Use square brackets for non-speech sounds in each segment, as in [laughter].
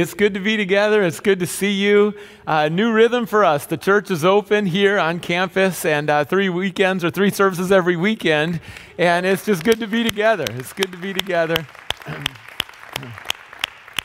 It's good to be together. It's good to see you. Uh, new rhythm for us. The church is open here on campus, and uh, three weekends or three services every weekend. And it's just good to be together. It's good to be together. [clears throat]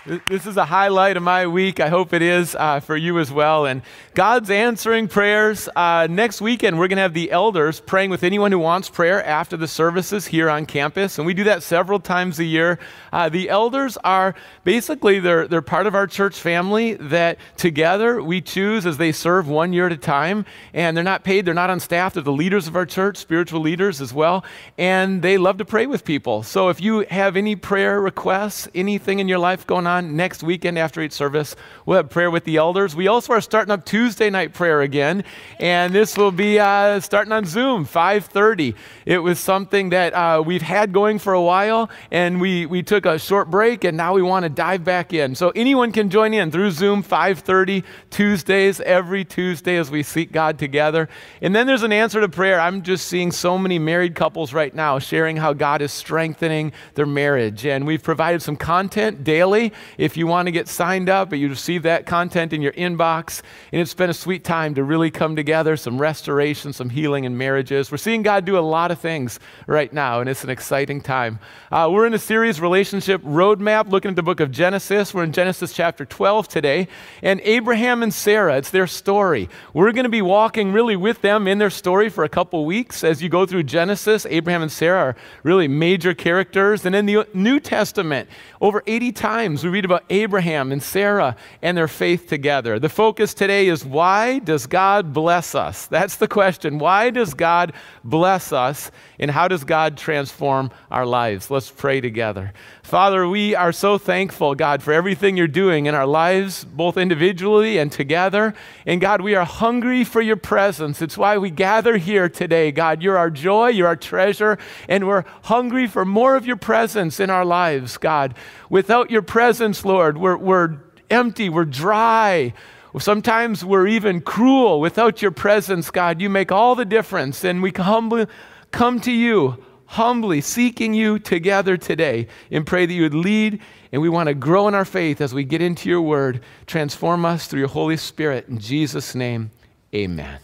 This is a highlight of my week. I hope it is uh, for you as well. And God's answering prayers. Uh, next weekend, we're going to have the elders praying with anyone who wants prayer after the services here on campus. And we do that several times a year. Uh, the elders are basically, they're, they're part of our church family that together we choose as they serve one year at a time. And they're not paid, they're not on staff. They're the leaders of our church, spiritual leaders as well. And they love to pray with people. So if you have any prayer requests, anything in your life going on, on next weekend after each service. We'll have prayer with the elders. We also are starting up Tuesday night prayer again, and this will be uh, starting on Zoom, 5:30. It was something that uh, we've had going for a while, and we we took a short break, and now we want to dive back in. So anyone can join in through Zoom, 5:30 Tuesdays, every Tuesday as we seek God together. And then there's an answer to prayer. I'm just seeing so many married couples right now sharing how God is strengthening their marriage, and we've provided some content daily if you want to get signed up, you receive that content in your inbox. And it's been a sweet time to really come together, some restoration, some healing in marriages. We're seeing God do a lot of things right now, and it's an exciting time. Uh, we're in a series, Relationship Roadmap, looking at the book of Genesis. We're in Genesis chapter 12 today. And Abraham and Sarah, it's their story. We're going to be walking really with them in their story for a couple weeks. As you go through Genesis, Abraham and Sarah are really major characters. And in the New Testament, over 80 times we read about Abraham and Sarah and their faith together. The focus today is why does God bless us? That's the question. Why does God bless us and how does God transform our lives? Let's pray together. Father, we are so thankful, God, for everything you're doing in our lives, both individually and together. And God, we are hungry for your presence. It's why we gather here today. God, you're our joy, you're our treasure, and we're hungry for more of your presence in our lives, God. Without your presence, Lord, we're, we're empty, we're dry. Sometimes we're even cruel. Without your presence, God, you make all the difference. And we humbly come to you, humbly seeking you together today, and pray that you would lead. And we want to grow in our faith as we get into your word. Transform us through your Holy Spirit. In Jesus' name, amen.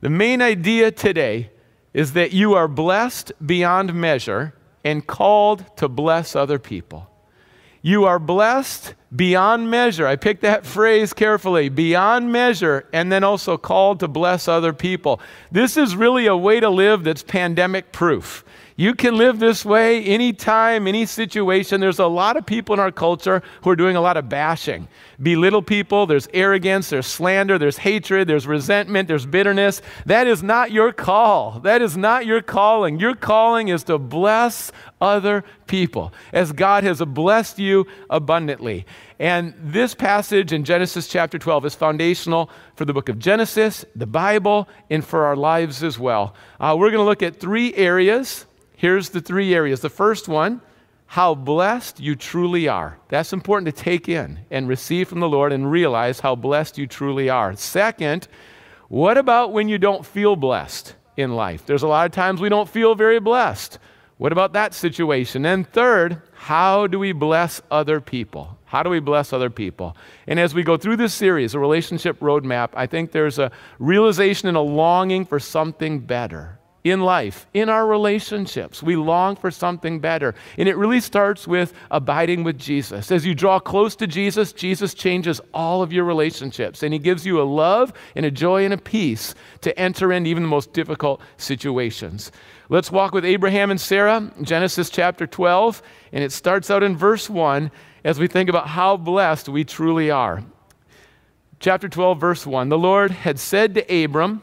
The main idea today is that you are blessed beyond measure and called to bless other people. You are blessed beyond measure. I picked that [laughs] phrase carefully beyond measure, and then also called to bless other people. This is really a way to live that's pandemic proof. You can live this way anytime, any situation. There's a lot of people in our culture who are doing a lot of bashing. Belittle people, there's arrogance, there's slander, there's hatred, there's resentment, there's bitterness. That is not your call. That is not your calling. Your calling is to bless other people as God has blessed you abundantly. And this passage in Genesis chapter 12 is foundational for the book of Genesis, the Bible, and for our lives as well. Uh, we're going to look at three areas Here's the three areas. The first one, how blessed you truly are. That's important to take in and receive from the Lord and realize how blessed you truly are. Second, what about when you don't feel blessed in life? There's a lot of times we don't feel very blessed. What about that situation? And third, how do we bless other people? How do we bless other people? And as we go through this series, a relationship roadmap, I think there's a realization and a longing for something better in life, in our relationships. We long for something better. And it really starts with abiding with Jesus. As you draw close to Jesus, Jesus changes all of your relationships. And He gives you a love and a joy and a peace to enter in even the most difficult situations. Let's walk with Abraham and Sarah, Genesis chapter 12. And it starts out in verse 1 as we think about how blessed we truly are. Chapter 12, verse 1 The Lord had said to Abram,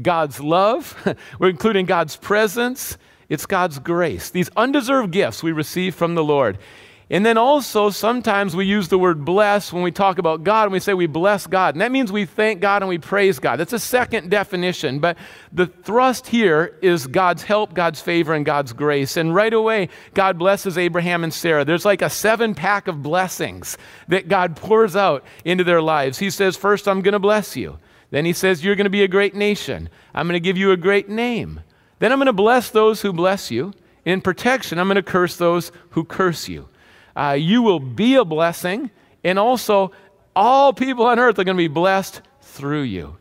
God's love, [laughs] we're including God's presence, it's God's grace. These undeserved gifts we receive from the Lord. And then also, sometimes we use the word bless when we talk about God and we say we bless God. And that means we thank God and we praise God. That's a second definition. But the thrust here is God's help, God's favor, and God's grace. And right away, God blesses Abraham and Sarah. There's like a seven pack of blessings that God pours out into their lives. He says, First, I'm going to bless you. Then he says, You're going to be a great nation. I'm going to give you a great name. Then I'm going to bless those who bless you. In protection, I'm going to curse those who curse you uh, you will be a blessing, and also all people on earth are going to be blessed through you.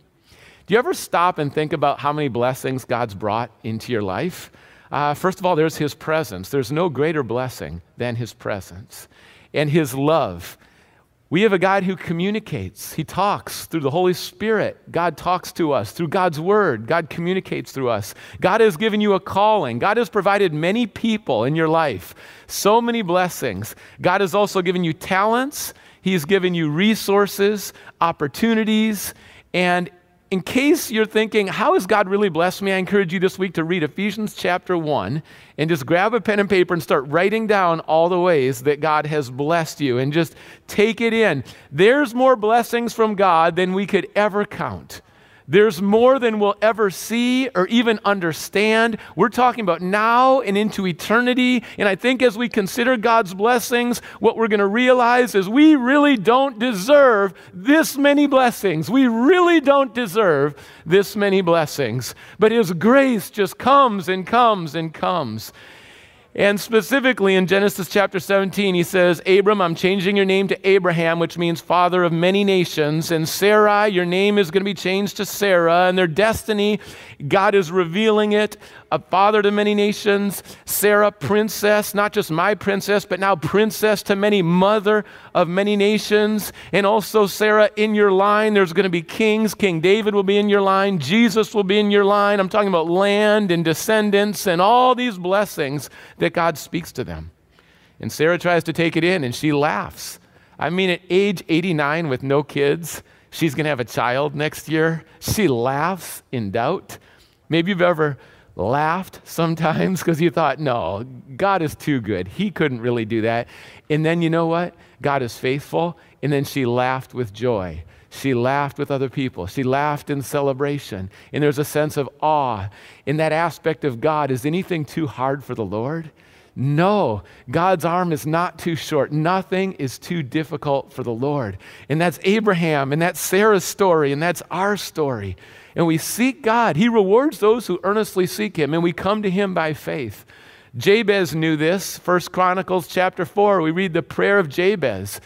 Do you ever stop and think about how many blessings God's brought into your life? Uh, first of all, there's His presence. There's no greater blessing than His presence and His love. We have a God who communicates. He talks through the Holy Spirit. God talks to us through God's Word. God communicates through us. God has given you a calling. God has provided many people in your life, so many blessings. God has also given you talents, He has given you resources, opportunities, and in case you're thinking, how has God really blessed me? I encourage you this week to read Ephesians chapter 1 and just grab a pen and paper and start writing down all the ways that God has blessed you and just take it in. There's more blessings from God than we could ever count. There's more than we'll ever see or even understand. We're talking about now and into eternity. And I think as we consider God's blessings, what we're going to realize is we really don't deserve this many blessings. We really don't deserve this many blessings. But His grace just comes and comes and comes. And specifically in Genesis chapter 17, he says, Abram, I'm changing your name to Abraham, which means father of many nations. And Sarai, your name is going to be changed to Sarah. And their destiny, God is revealing it a father to many nations, Sarah, princess, not just my princess, but now princess to many, mother of many nations. And also, Sarah, in your line, there's going to be kings. King David will be in your line, Jesus will be in your line. I'm talking about land and descendants and all these blessings that God speaks to them. And Sarah tries to take it in and she laughs. I mean, at age 89 with no kids, she's going to have a child next year. She laughs in doubt. Maybe you've ever laughed sometimes because you thought, no, God is too good. He couldn't really do that. And then you know what? God is faithful. And then she laughed with joy. She laughed with other people. She laughed in celebration. And there's a sense of awe in that aspect of God. Is anything too hard for the Lord? No, God's arm is not too short. Nothing is too difficult for the Lord. And that's Abraham, and that's Sarah's story, and that's our story and we seek God. He rewards those who earnestly seek him, and we come to him by faith. Jabez knew this. First Chronicles chapter 4, we read the prayer of Jabez.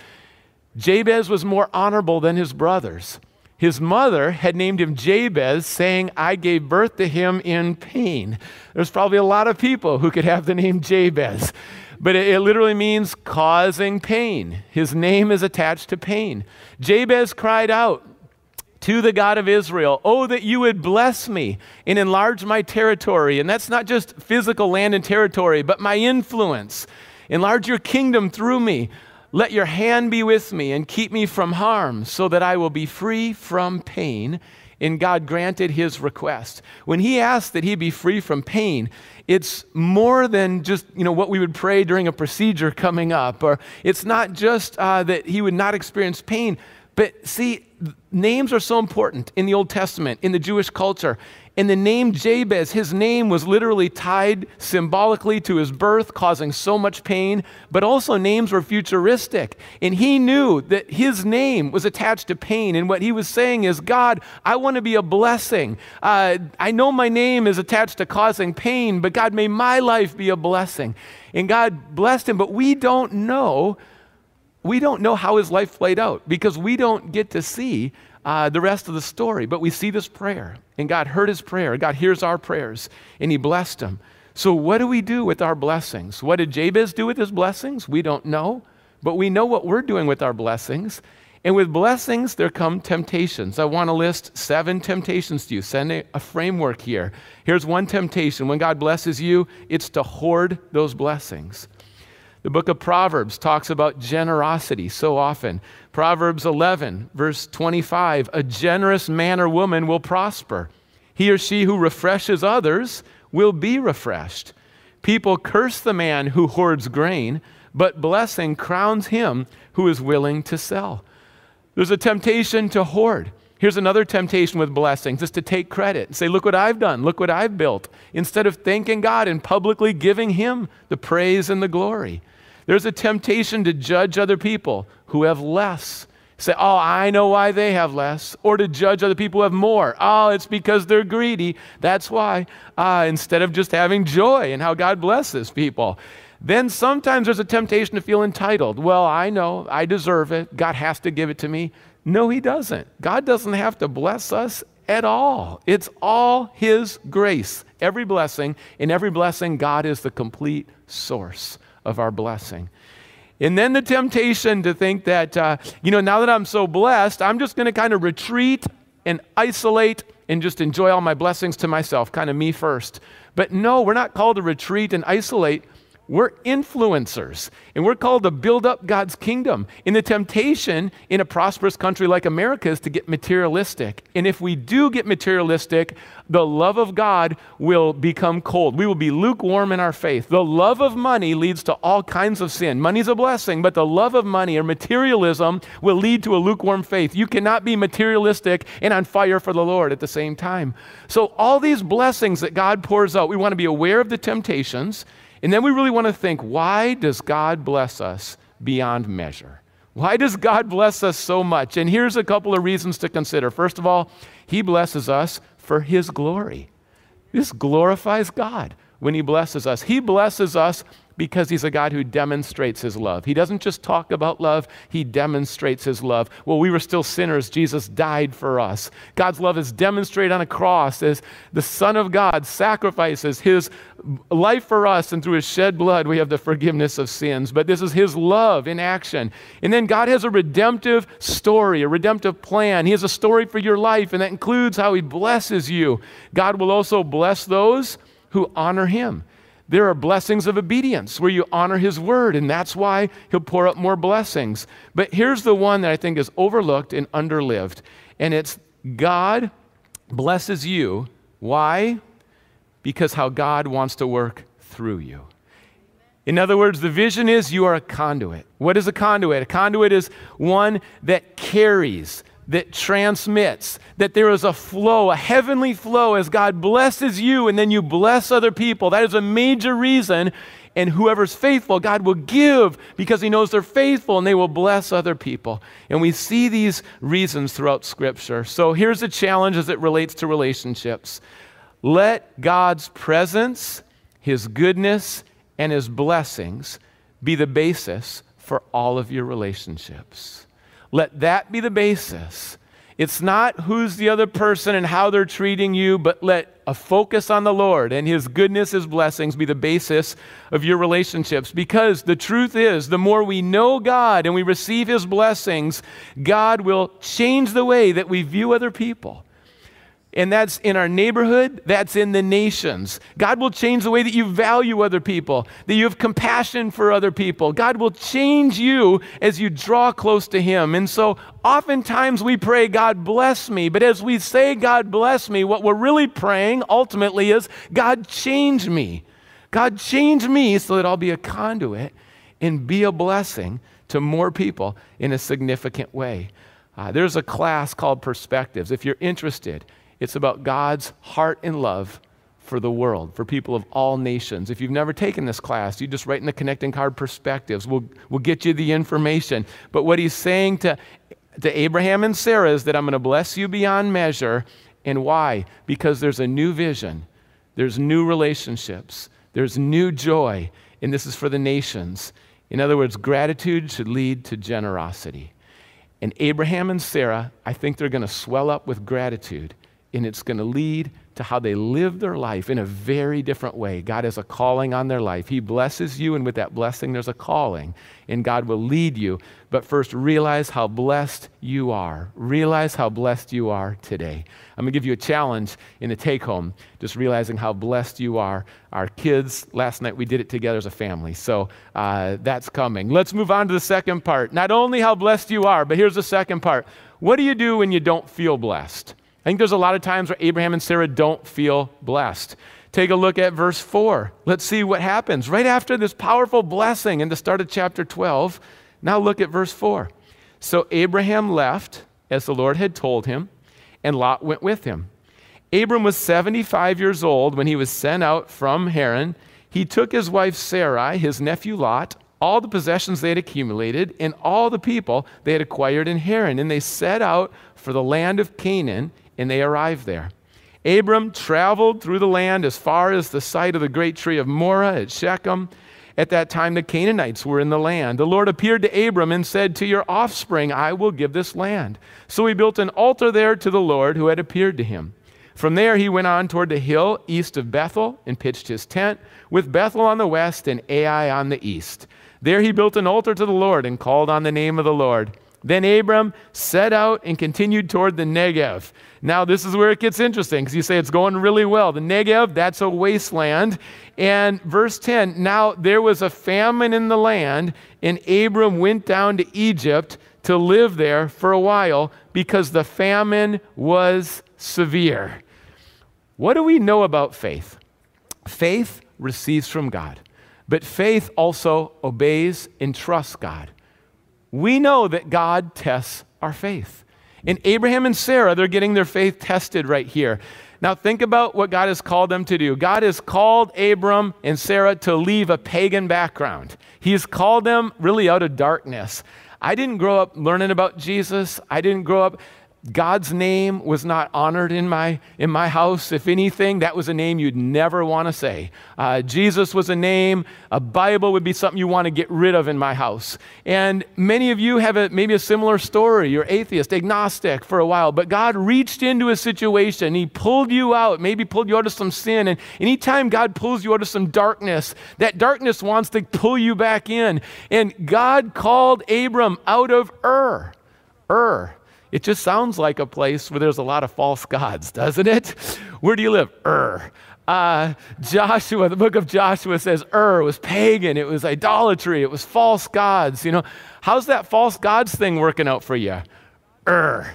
Jabez was more honorable than his brothers. His mother had named him Jabez, saying, I gave birth to him in pain. There's probably a lot of people who could have the name Jabez, but it, it literally means causing pain. His name is attached to pain. Jabez cried out, to the God of Israel, Oh, that you would bless me and enlarge my territory. And that's not just physical land and territory, but my influence. Enlarge your kingdom through me. Let your hand be with me and keep me from harm, so that I will be free from pain. And God granted his request. When he asked that he be free from pain, it's more than just you know what we would pray during a procedure coming up, or it's not just uh, that he would not experience pain, but see, names are so important in the Old Testament, in the Jewish culture. And the name Jabez, his name was literally tied symbolically to his birth, causing so much pain, but also names were futuristic. And he knew that his name was attached to pain. And what he was saying is, God, I want to be a blessing. Uh, I know my name is attached to causing pain, but God, may my life be a blessing. And God blessed him, but we don't know we don't know how his life played out because we don't get to see uh, the rest of the story. But we see this prayer, and God heard his prayer. God hears our prayers, and he blessed him. So, what do we do with our blessings? What did Jabez do with his blessings? We don't know, but we know what we're doing with our blessings. And with blessings, there come temptations. I want to list seven temptations to you. Send a, a framework here. Here's one temptation. When God blesses you, it's to hoard those blessings. The book of Proverbs talks about generosity so often. Proverbs 11, verse 25 A generous man or woman will prosper. He or she who refreshes others will be refreshed. People curse the man who hoards grain, but blessing crowns him who is willing to sell. There's a temptation to hoard. Here's another temptation with blessings is to take credit and say, Look what I've done, look what I've built, instead of thanking God and publicly giving Him the praise and the glory. There's a temptation to judge other people who have less. Say, oh, I know why they have less. Or to judge other people who have more. Oh, it's because they're greedy. That's why. Uh, instead of just having joy in how God blesses people. Then sometimes there's a temptation to feel entitled. Well, I know, I deserve it. God has to give it to me. No, He doesn't. God doesn't have to bless us at all. It's all His grace. Every blessing, in every blessing, God is the complete source of our blessing. And then the temptation to think that, uh, you know, now that I'm so blessed, I'm just going to kind of retreat and isolate and just enjoy all my blessings to myself, kind of me first. But no, we're not called to retreat and isolate. We're influencers, and we're called to build up God's kingdom. And the temptation in a prosperous country like America is to get materialistic. And if we do get materialistic, the love of God will become cold. We will be lukewarm in our faith. The love of money leads to all kinds of sin. Money's a blessing, but the love of money or materialism will lead to a lukewarm faith. You cannot be materialistic and on fire for the Lord at the same time. So, all these blessings that God pours out, we want to be aware of the temptations. And then we really want to think why does God bless us beyond measure? Why does God bless us so much? And here's a couple of reasons to consider. First of all, He blesses us for His glory. This glorifies God when He blesses us. He blesses us because he's a God who demonstrates his love. He doesn't just talk about love, he demonstrates his love. Well, we were still sinners, Jesus died for us. God's love is demonstrated on a cross as the Son of God sacrifices his life for us, and through his shed blood, we have the forgiveness of sins. But this is his love in action. And then God has a redemptive story, a redemptive plan. He has a story for your life, and that includes how he blesses you. God will also bless those who honor him. There are blessings of obedience where you honor his word, and that's why he'll pour out more blessings. But here's the one that I think is overlooked and underlived, and it's God blesses you. Why? Because how God wants to work through you. In other words, the vision is you are a conduit. What is a conduit? A conduit is one that carries, that transmits, that there is a flow, a heavenly flow as God blesses you and then you bless other people. That is a major reason. And whoever's faithful, God will give because He knows they're faithful and they will bless other people. And we see these reasons throughout Scripture. So here's a challenge as it relates to relationships let God's presence, His goodness, and His blessings be the basis for all of your relationships. Let that be the basis. It's not who's the other person and how they're treating you, but let a focus on the Lord and His goodness, His blessings be the basis of your relationships. Because the truth is, the more we know God and we receive His blessings, God will change the way that we view other people and that's in our neighborhood, that's in the nations. God will change the way that you value other people, that you have compassion for other people. God will change you as you draw close to Him. And so oftentimes we pray, God bless me. But as we say, God bless me, what we're really praying ultimately is, God change me. God change me so that I'll be a conduit and be a blessing to more people in a significant way. Uh, there's a class called Perspectives. If you're interested, it's about God's heart and love for the world, for people of all nations. If you've never taken this class, you just write in the connecting card perspectives. We'll, we'll get you the information. But what he's saying to, to Abraham and Sarah is that I'm going to bless you beyond measure. And why? Because there's a new vision, there's new relationships, there's new joy, and this is for the nations. In other words, gratitude should lead to generosity. And Abraham and Sarah, I think they're going to swell up with gratitude and it's going to lead to how they live their life in a very different way. God has a calling on their life. He blesses you, and with that blessing, there's a calling, and God will lead you. But first, realize how blessed you are. Realize how blessed you are today. I'm going to give you a challenge in the take home, just realizing how blessed you are. Our kids, last night we did it together as a family, so uh, that's coming. Let's move on to the second part. Not only how blessed you are, but here's the second part. What do you do when you don't feel blessed? I think there's a lot of times where Abraham and Sarah don't feel blessed. take a look at verse 4. Let's see what happens. Right after this powerful blessing in the start of chapter 12, now look at verse 4. So Abraham left, as the Lord had told him, and Lot went with him. Abram was 75 years old when he was sent out from Haran. He took his wife Sarai, his nephew Lot, all the possessions they had accumulated, and all the people they had acquired in Haran, and they set out for the land of Canaan, and they arrived there. Abram traveled through the land as far as the site of the great tree of Moreh at Shechem. At that time, the Canaanites were in the land. The Lord appeared to Abram and said, To your offspring I will give this land. So he built an altar there to the Lord who had appeared to him. From there, he went on toward the hill east of Bethel and pitched his tent, with Bethel on the west and Ai on the east. There he built an altar to the Lord and called on the name of the Lord. Then Abram set out and continued toward the Negev. Now, this is where it gets interesting because you say it's going really well. The Negev, that's a wasteland. And verse 10 now there was a famine in the land, and Abram went down to Egypt to live there for a while because the famine was severe. What do we know about faith? Faith receives from God, but faith also obeys and trusts God we know that God tests our faith. In Abraham and Sarah, they're getting their faith tested right here. Now, think about what God has called them to do. God has called Abram and Sarah to leave a pagan background. He has called them really out of darkness. I didn't grow up learning about Jesus. I didn't grow up God's name was not honored in my, in my house. If anything, that was a name you'd never want to say. Uh, Jesus was a name. A Bible would be something you want to get rid of in my house. And many of you have a, maybe a similar story. You're atheist, agnostic for a while, but God reached into a situation. He pulled you out, maybe pulled you out of some sin. And anytime God pulls you out of some darkness, that darkness wants to pull you back in. And God called Abram out of Ur. Ur. It just sounds like a place where there's a lot of false gods, doesn't it? Where do you live? Ur. Uh, Joshua, the book of Joshua says Ur was pagan, it was idolatry, it was false gods. You know, how's that false gods thing working out for you? Ur.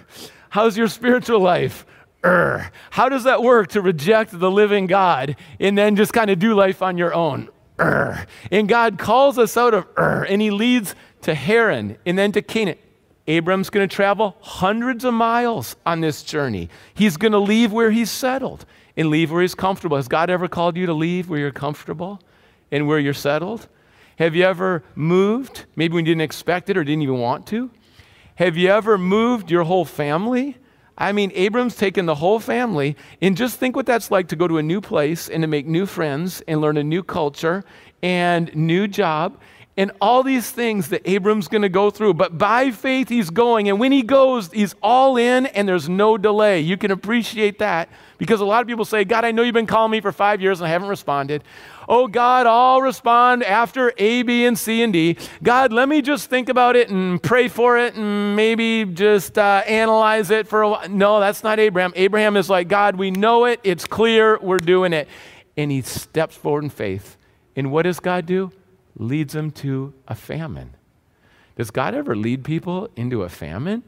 How's your spiritual life? Ur. How does that work to reject the living God and then just kind of do life on your own? Ur. And God calls us out of Ur and he leads to Haran and then to Canaan. Abram's going to travel hundreds of miles on this journey. He's going to leave where he's settled and leave where he's comfortable. Has God ever called you to leave where you're comfortable and where you're settled? Have you ever moved, maybe you didn't expect it or didn't even want to? Have you ever moved your whole family? I mean, Abram's taken the whole family, and just think what that's like to go to a new place and to make new friends and learn a new culture and new job and all these things that Abram's going to go through. But by faith, he's going. And when he goes, he's all in and there's no delay. You can appreciate that because a lot of people say, God, I know you've been calling me for five years and I haven't responded. Oh, God, I'll respond after A, B, and C and D. God, let me just think about it and pray for it and maybe just uh, analyze it for a while. No, that's not Abraham. Abraham is like, God, we know it. It's clear. We're doing it. And he steps forward in faith. And what does God do? Leads them to a famine. Does God ever lead people into a famine?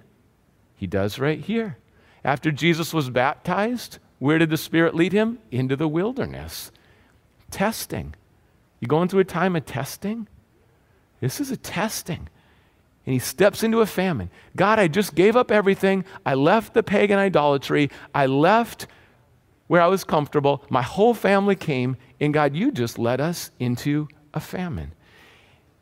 He does right here. After Jesus was baptized, where did the Spirit lead him? Into the wilderness. Testing. You going through a time of testing? This is a testing. And he steps into a famine. God, I just gave up everything. I left the pagan idolatry. I left where I was comfortable. My whole family came. And God, you just led us into a famine.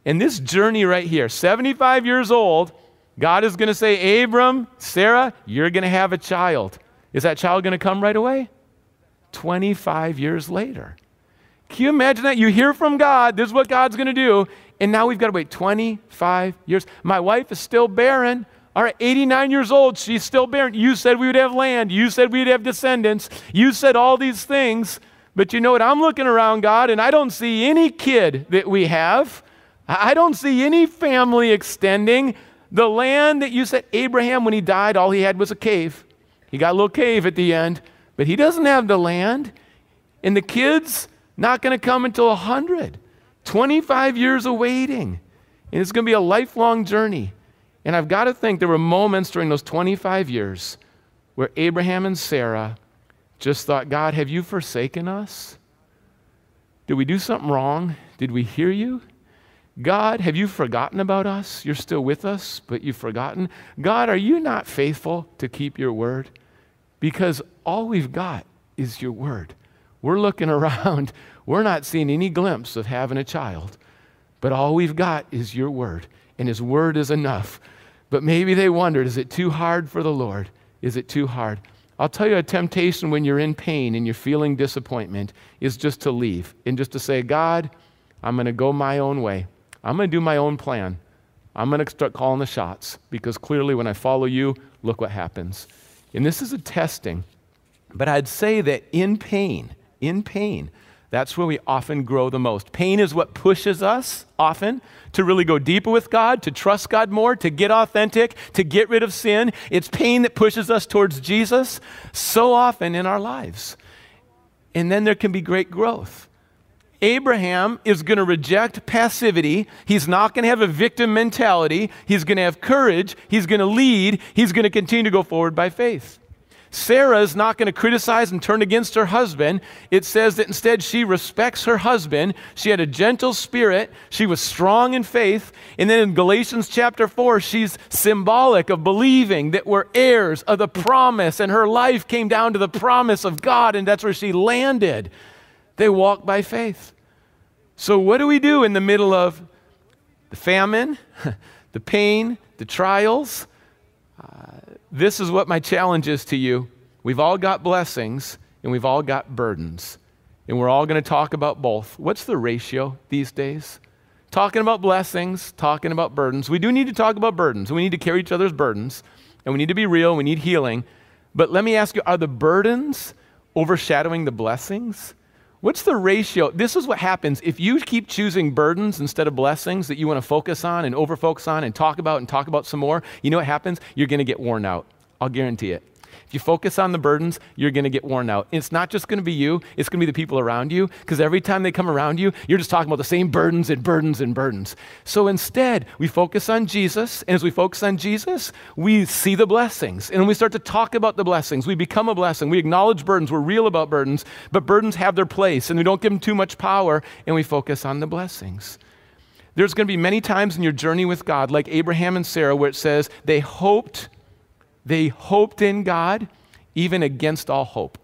And this journey right here, 75 years old, God is going to say, Abram, Sarah, you're going to have a child. Is that child going to come right away? 25 years later. Can you imagine that? You hear from God, this is what God's going to do, and now we've got to wait 25 years. My wife is still barren. All right, 89 years old, she's still barren. You said we would have land. You said we'd have descendants. You said all these things. But you know what? I'm looking around, God, and I don't see any kid that we have. I don't see any family extending. The land that you said, Abraham, when he died, all he had was a cave. He got a little cave at the end, but he doesn't have the land. And the kids, not going to come until 100. 25 years of waiting. And it's going to be a lifelong journey. And I've got to think there were moments during those 25 years where Abraham and Sarah just thought, God, have you forsaken us? Did we do something wrong? Did we hear you? God, have you forgotten about us? You're still with us, but you've forgotten. God, are you not faithful to keep your word? Because all we've got is your word. We're looking [laughs] around, we're not seeing any glimpse of having a child, but all we've got is your word, and his word is enough. But maybe they wondered is it too hard for the Lord? Is it too hard? I'll tell you a temptation when you're in pain and you're feeling disappointment is just to leave and just to say, God, I'm going to go my own way. I'm going to do my own plan. I'm going to start calling the shots because clearly when I follow you, look what happens. And this is a testing. But I'd say that in pain, in pain, that's where we often grow the most. Pain is what pushes us often to really go deeper with God, to trust God more, to get authentic, to get rid of sin. It's pain that pushes us towards Jesus so often in our lives. And then there can be great growth. Abraham is going to reject passivity. He's not going to have a victim mentality. He's going to have courage. He's going to lead. He's going to continue to go forward by faith. Sarah is not going to criticize and turn against her husband. It says that instead she respects her husband. She had a gentle spirit. She was strong in faith. And then in Galatians chapter 4, she's symbolic of believing that we're heirs of the promise, and her life came down to the promise of God, and that's where she landed. They walk by faith. So, what do we do in the middle of the famine, [laughs] the pain, the trials? Uh, this is what my challenge is to you. We've all got blessings and we've all got burdens. And we're all going to talk about both. What's the ratio these days? Talking about blessings, talking about burdens. We do need to talk about burdens. We need to carry each other's burdens. And we need to be real. We need healing. But let me ask you are the burdens overshadowing the blessings? What's the ratio? This is what happens if you keep choosing burdens instead of blessings that you want to focus on and overfocus on and talk about and talk about some more. You know what happens? You're going to get worn out. I'll guarantee it. If you focus on the burdens, you're going to get worn out. It's not just going to be you, it's going to be the people around you because every time they come around you, you're just talking about the same burdens and burdens and burdens. So instead, we focus on Jesus, and as we focus on Jesus, we see the blessings. And when we start to talk about the blessings. We become a blessing. We acknowledge burdens. We're real about burdens, but burdens have their place, and we don't give them too much power, and we focus on the blessings. There's going to be many times in your journey with God, like Abraham and Sarah, where it says they hoped they hoped in God, even against all hope.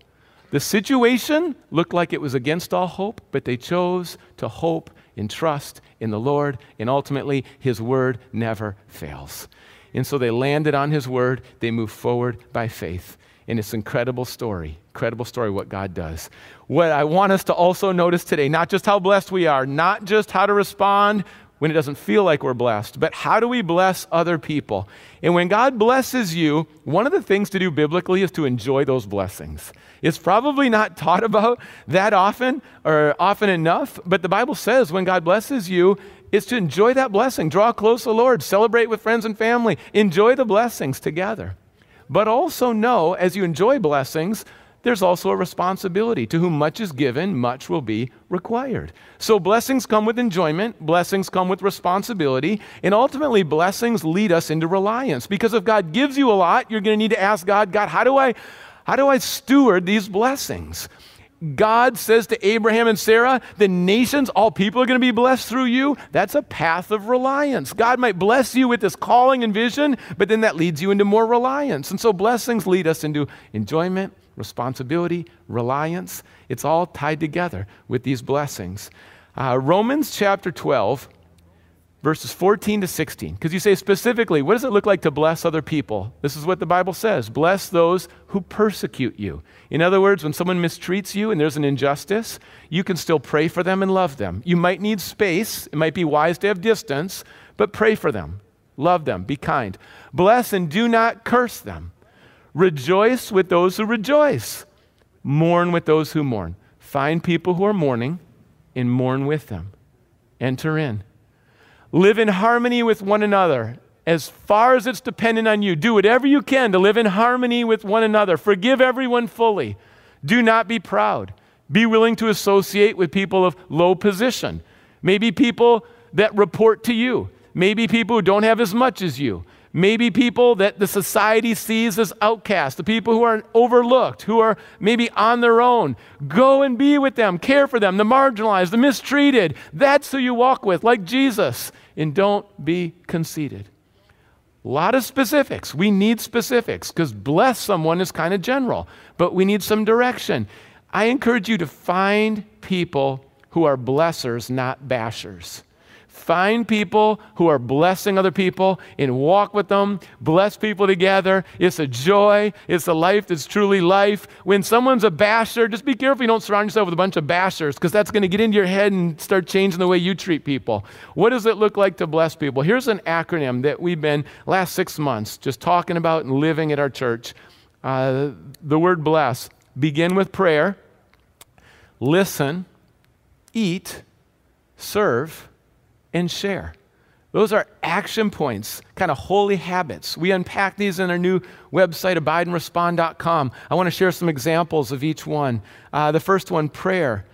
The situation looked like it was against all hope, but they chose to hope and trust in the Lord, and ultimately, His word never fails. And so they landed on His word, they moved forward by faith. And it's incredible story, incredible story what God does. What I want us to also notice today, not just how blessed we are, not just how to respond when it doesn't feel like we're blessed, but how do we bless other people? And when God blesses you, one of the things to do biblically is to enjoy those blessings. It's probably not [laughs] taught about that often or often enough, but the Bible says when God blesses you, it's to enjoy that blessing, draw close to the Lord, celebrate with friends and family, enjoy the blessings together. But also know as you enjoy blessings, there's also a responsibility. To whom much is given, much will be required. So blessings come with enjoyment, blessings come with responsibility, and ultimately blessings lead us into reliance. Because if God gives you a lot, you're going to need to ask God, God, how do I how do I steward these blessings? God says to Abraham and Sarah, the nations, all people are going to be blessed through you. That's a path of reliance. God might bless you with this calling and vision, but then that leads you into more reliance. And so blessings lead us into enjoyment, responsibility, reliance. It's all tied together with these blessings. Uh, Romans chapter 12, verses 14 to 16. Because you say specifically, what does it look like to bless other people? This is what the Bible says bless those who persecute you. In other words, when someone mistreats you and there's an injustice, you can still pray for them and love them. You might need space, it might be wise to have distance, but pray for them, love them, be kind. Bless and do not curse them. Rejoice with those who rejoice. Mourn with those who mourn. Find people who are mourning and mourn with them. Enter in. Live in harmony with one another as far as it's dependent on you. Do whatever you can to live in harmony with one another. Forgive everyone fully. Do not be proud. Be willing to associate with people of low position. Maybe people that report to you. Maybe people who don't have as much as you. Maybe people that the society sees as outcasts, the people who are overlooked, who are maybe on their own. Go and be with them, care for them, the marginalized, the mistreated. That's who you walk with, like Jesus. And don't be conceited. A lot of specifics. We need specifics because bless someone is kind of general, but we need some direction. I encourage you to find people who are blessers, not bashers. Find people who are blessing other people and walk with them. Bless people together. It's a joy. It's a life that's truly life. When someone's a basher, just be careful you don't surround yourself with a bunch of bashers because that's going to get into your head and start changing the way you treat people. What does it look like to bless people? Here's an acronym that we've been last six months just talking about and living at our church. Uh, the word bless. Begin with prayer, listen, eat, serve, and share. Those are action points, kind of holy habits. We unpack these in our new website, abideandrespond.com. I want to share some examples of each one. Uh, the first one, prayer.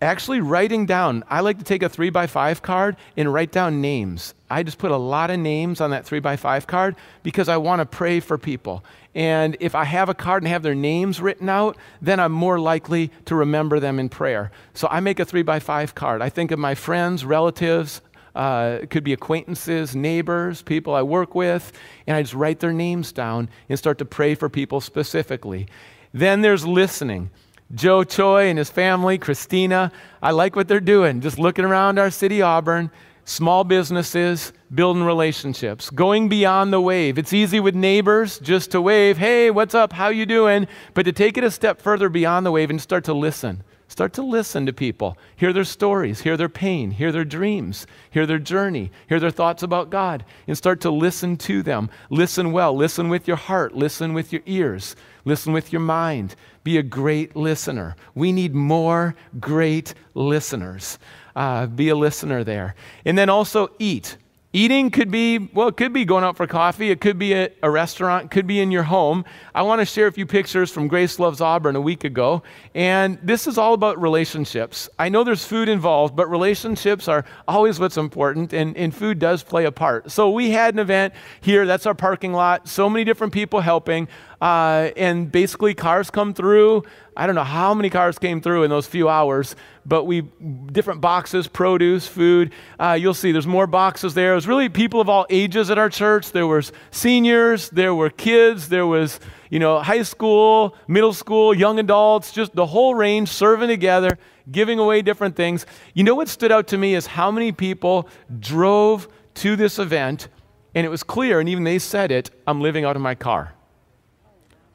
Actually, writing down. I like to take a three by five card and write down names. I just put a lot of names on that three by five card because I want to pray for people. And if I have a card and have their names written out, then I'm more likely to remember them in prayer. So I make a three by five card. I think of my friends, relatives, uh, could be acquaintances, neighbors, people I work with, and I just write their names down and start to pray for people specifically. Then there's listening. Joe Choi and his family, Christina, I like what they're doing, just looking around our city, Auburn, small businesses, building relationships, going beyond the wave. It's easy with neighbors just to wave, hey, what's up, how you doing? But to take it a step further beyond the wave and start to listen. Start to listen to people, hear their stories, hear their pain, hear their dreams, hear their journey, hear their thoughts about God, and start to listen to them. Listen well, listen with your heart, listen with your ears, listen with your mind. Be a great listener. We need more great listeners. Uh, be a listener there. And then also eat. Eating could be, well, it could be going out for coffee. It could be at a restaurant. It could be in your home. I want to share a few pictures from Grace Loves Auburn a week ago. And this is all about relationships. I know there's food involved, but relationships are always what's important, and, and food does play a part. So we had an event here. That's our parking lot. So many different people helping. Uh, and basically, cars come through. I don't know how many cars came through in those few hours, but we different boxes, produce, food. Uh, you'll see there's more boxes there. It was really people of all ages at our church. There was seniors, there were kids, there was you know high school, middle school, young adults, just the whole range serving together, giving away different things. You know what stood out to me is how many people drove to this event, and it was clear, and even they said it. I'm living out of my car.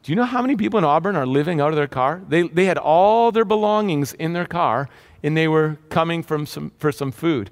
Do you know how many people in Auburn are living out of their car? They, they had all their belongings in their car and they were coming from some, for some food.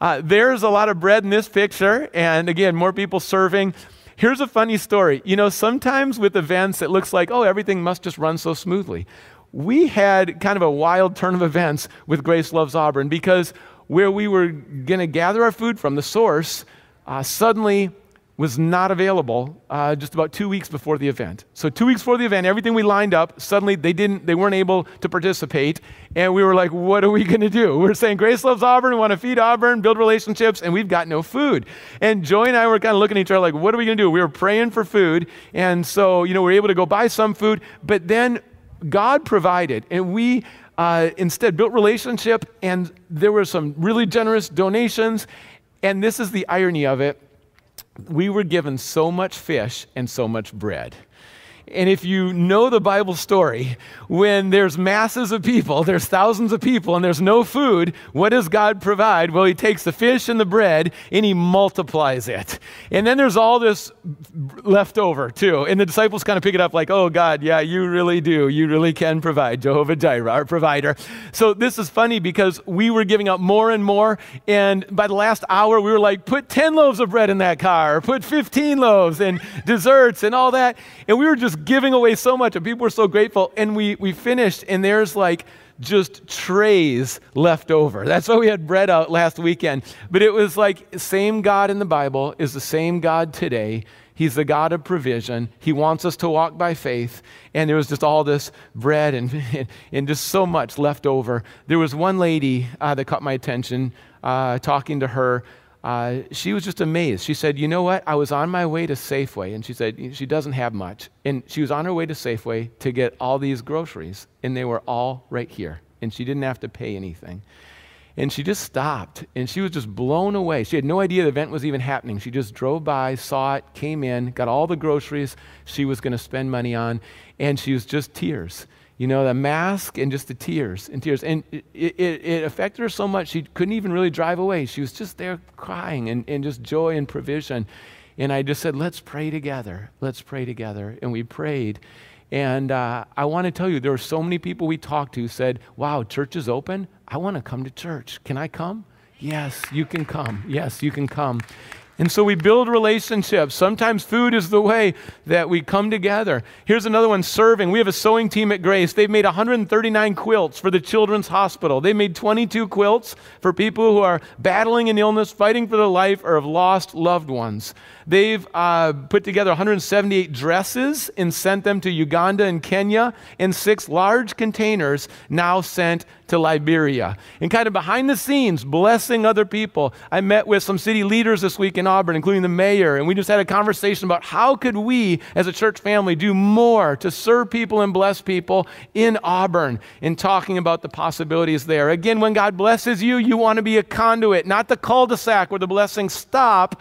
Uh, there's a lot of bread in this picture, and again, more people serving. Here's a funny story. You know, sometimes with events, it looks like, oh, everything must just run so smoothly. We had kind of a wild turn of events with Grace Loves Auburn because where we were going to gather our food from, the source, uh, suddenly was not available uh, just about two weeks before the event. So two weeks before the event, everything we lined up, suddenly they didn't, they weren't able to participate, and we were like, "What are we [laughs] going to do?" We are saying, "Grace loves Auburn. We want to feed Auburn, build relationships, and we've got no food." And Joy and I were kind of looking at each other like, "What are we going to do?" We were praying for food, and so you know we were able to go buy some food, but then God provided, and we. Uh, instead, built relationship, and there were some really generous donations. And this is the irony of it we were given so much fish and so much bread. And if you know the Bible story, when there's masses of people, there's thousands of people, and there's no food, what does God provide? Well, He takes the fish and the bread and He multiplies it. And then there's all this left over, too. And the disciples kind of pick it up like, oh, God, yeah, you really do. You really can provide. Jehovah Jireh, our provider. So this is funny because we were giving up more and more. And by the last hour, we were like, put 10 loaves of bread in that car, put 15 loaves and desserts and all that. And we were just giving away so much, and people were so grateful. And we, we finished, and there's like just trays left over. That's why we had bread out last weekend. But it was like, same God in the Bible is the same God today. He's the God of provision. He wants us to walk by faith. And there was just all this bread and, [laughs] and just so much left over. There was one lady uh, that caught my attention, uh, talking to her. Uh, she was just amazed. She said, You know what? I was on my way to Safeway. And she said, She doesn't have much. And she was on her way to Safeway to get all these groceries, and they were all right here. And she didn't have to pay anything. And she just stopped and she was just blown away. She had no idea the event was even happening. She just drove by, saw it, came in, got all the groceries she was going to spend money on, and she was just tears. You know, the mask and just the tears and tears. And it, it, it, affected her so much she couldn't even really drive away. She was just there crying and, and just joy and provision. And I just said, let's pray together. Let's pray together. And we prayed. And uh, I want to tell you, there were so many people we talked to said, Wow, church is open. I want to come to church. Can I come? Yes, you can come. Yes, you can come. And so we build relationships. Sometimes food is the way that we come together. Here's another one serving. We have a sewing team at Grace. They've made 139 quilts for the Children's Hospital. They made 22 quilts for people who are battling an illness, fighting for their life, or have lost loved ones. They've uh, put together 178 dresses and sent them to Uganda and Kenya, and six large containers now sent to Liberia. And kind of behind the scenes, blessing other people. I met with some city leaders this week in Auburn, including the mayor, and we just had a conversation about how could we as a church family do more to serve people and bless people in Auburn and talking about the possibilities there. Again, when God blesses you, you want to be a conduit, not the cul-de-sac where the blessings stop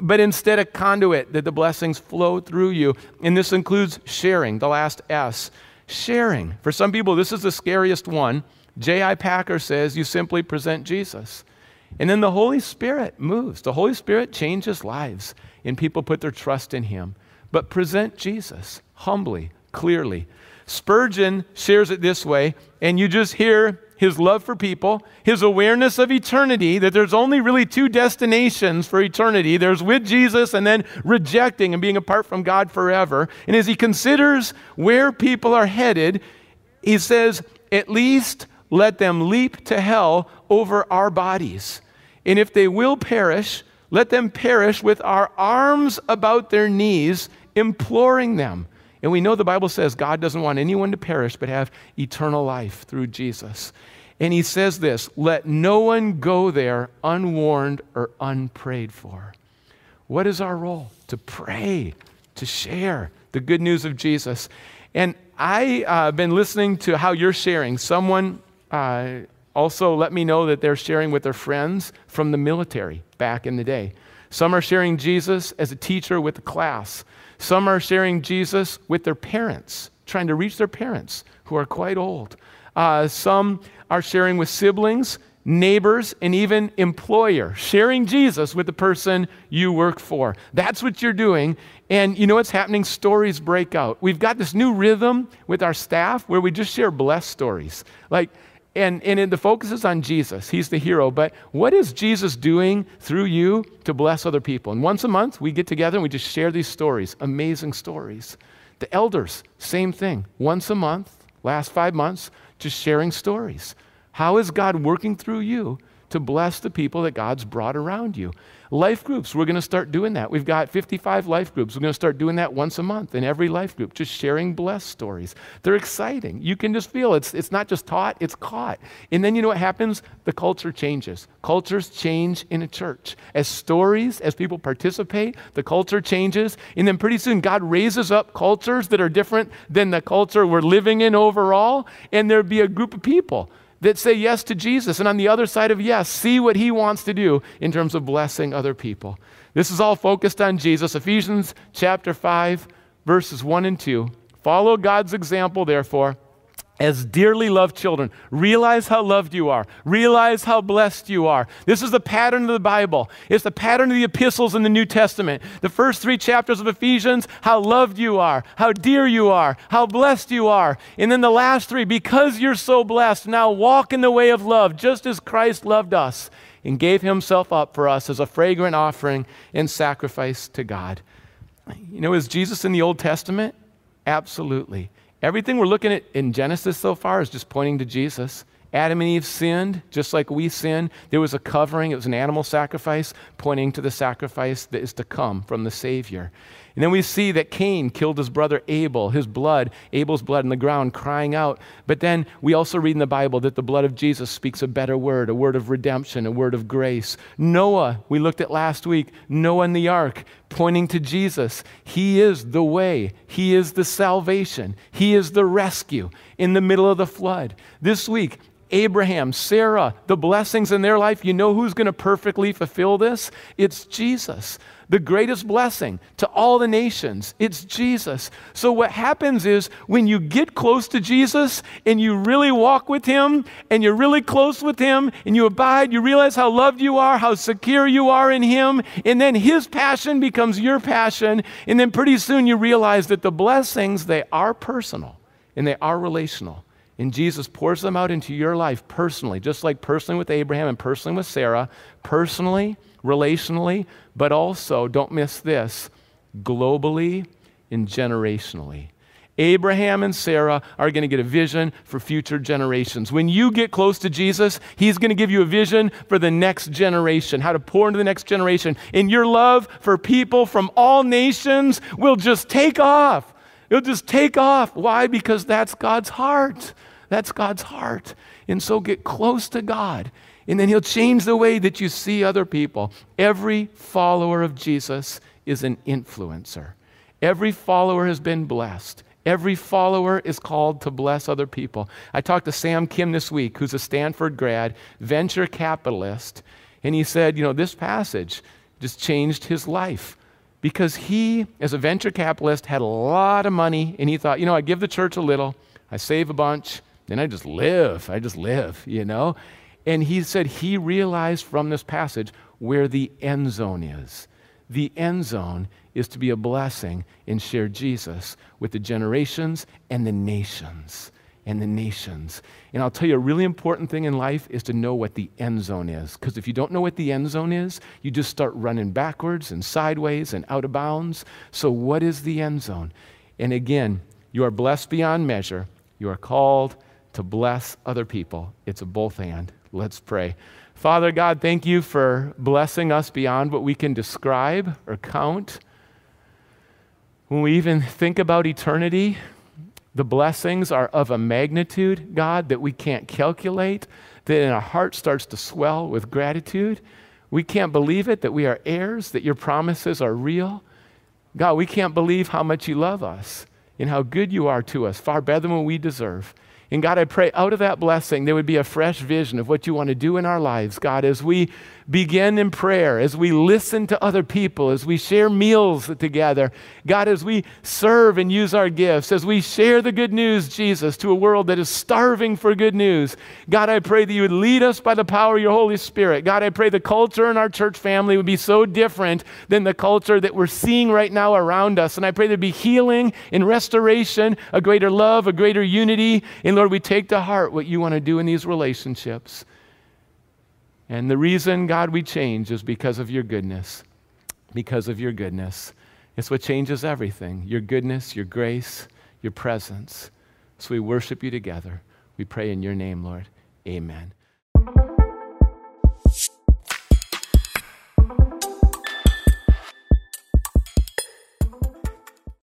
but instead a conduit that the blessings flow through you. And this includes sharing, the last S. Sharing. For some people, this is the scariest one. J.I. Packer says you simply present Jesus. And then the Holy Spirit moves. The Holy Spirit changes lives, and people put their trust in Him. But present Jesus humbly, clearly. Spurgeon shares it this way, and you just hear his love for people, his awareness of eternity, that there's only really two destinations for eternity there's with Jesus and then rejecting and being apart from God forever. And as he considers where people are headed, he says, At least let them leap to hell over our bodies. And if they will perish, let them perish with our arms about their knees, imploring them. And we know the Bible says God doesn't want anyone to perish but have eternal life through Jesus. And he says this let no one go there unwarned or unprayed for. What is our role? To pray, to share the good news of Jesus. And I've uh, been listening to how you're sharing. Someone uh, also let me know that they're sharing with their friends from the military back in the day. Some are sharing Jesus as a teacher with a class. Some are sharing Jesus with their parents, trying to reach their parents who are quite old. Uh, some are sharing with siblings, neighbors, and even employer, sharing Jesus with the person you work for. That's what you're doing. And you know what's happening? Stories break out. We've got this new rhythm with our staff where we just share blessed stories. Like, and, and the focus is on Jesus. He's the hero. But what is Jesus doing through you to bless other people? And once a month, we get together and we just share these stories, amazing stories. The elders, same thing. Once a month, last five months, just sharing stories. How is God working through you to bless the people that God's brought around you? Life groups, we're going to start doing that. We've got 55 life groups. We're going to start doing that once a month in every life group, just sharing blessed stories. They're exciting. You can just feel it's, it's not just taught, it's caught. And then you know what happens? The culture changes. Cultures change in a church. As stories, as people participate, the culture changes. And then pretty soon, God raises up cultures that are different than the culture we're living in overall. And there'd be a group of people that say yes to Jesus, and on the other side of yes, see what he wants to do in terms of blessing other people. This is all focused on Jesus. Ephesians chapter 5, verses 1 and 2. Follow God's example, therefore as dearly loved children. Realize how loved you are. Realize how blessed you are. This is the pattern of the Bible. It's the pattern of the epistles in the New Testament. The first three chapters of Ephesians, how loved you are, how dear you are, how blessed you are. And then the last three, because you're so blessed, now walk in the way of love, just as Christ loved us and gave himself up for us as a fragrant offering and sacrifice to God. You know, is Jesus in the Old Testament? Absolutely. Everything we're looking at in Genesis so far is just pointing to Jesus. Adam and Eve sinned just like we sin. There was a covering, it was an animal sacrifice pointing to the sacrifice that is to come from the Savior. And then we see that Cain killed his brother Abel, his blood, Abel's blood in the ground, crying out. But then we also read in the Bible that the blood of Jesus speaks a better word, a word of redemption, a word of grace. Noah, we looked at last week, Noah in the ark, pointing to Jesus. He is the way, He is the salvation, He is the rescue in the middle of the flood. This week, Abraham, Sarah, the blessings in their life, you know who's going to perfectly fulfill this? It's Jesus. The greatest blessing to all the nations, it's Jesus. So, what happens is when you get close to Jesus and you really walk with Him and you're really close with Him and you abide, you realize how loved you are, how secure you are in Him, and then His passion becomes your passion. And then pretty soon you realize that the blessings, they are personal and they are relational. And Jesus pours them out into your life personally, just like personally with Abraham and personally with Sarah, personally, relationally, but also, don't miss this, globally and generationally. Abraham and Sarah are going to get a vision for future generations. When you get close to Jesus, He's going to give you a vision for the next generation, how to pour into the next generation. And your love for people from all nations will just take off. It'll just take off. Why? Because that's God's heart. That's God's heart. And so get close to God. And then He'll change the way that you see other people. Every follower of Jesus is an influencer. Every follower has been blessed. Every follower is called to bless other people. I talked to Sam Kim this week, who's a Stanford grad, venture capitalist, and he said, you know, this passage just changed his life because he, as a venture capitalist, had a lot of money and he thought, you know, I give the church a little, I save a bunch, then I just live. I just live, you know? And he said he realized from this passage where the end zone is. The end zone is to be a blessing and share Jesus with the generations and the nations. And the nations. And I'll tell you a really important thing in life is to know what the end zone is. Because if you don't know what the end zone is, you just start running backwards and sideways and out of bounds. So, what is the end zone? And again, you are blessed beyond measure. You are called to bless other people. It's a both and. Let's pray. Father God, thank you for blessing us beyond what we can describe or count. When we even think about eternity, the blessings are of a magnitude, God, that we can't calculate, that in our heart starts to swell with gratitude. We can't believe it that we are heirs, that your promises are real. God, we can't believe how much you love us and how good you are to us, far better than what we deserve. And God, I pray out of that blessing, there would be a fresh vision of what you want to do in our lives, God, as we begin in prayer, as we listen to other people, as we share meals together. God, as we serve and use our gifts, as we share the good news, Jesus, to a world that is starving for good news. God, I pray that you would lead us by the power of your Holy Spirit. God, I pray the culture in our church family would be so different than the culture that we're seeing right now around us. And I pray there'd be healing and restoration, a greater love, a greater unity. And Lord, we take to heart what you want to do in these relationships. And the reason, God, we change is because of your goodness. Because of your goodness. It's what changes everything your goodness, your grace, your presence. So we worship you together. We pray in your name, Lord. Amen.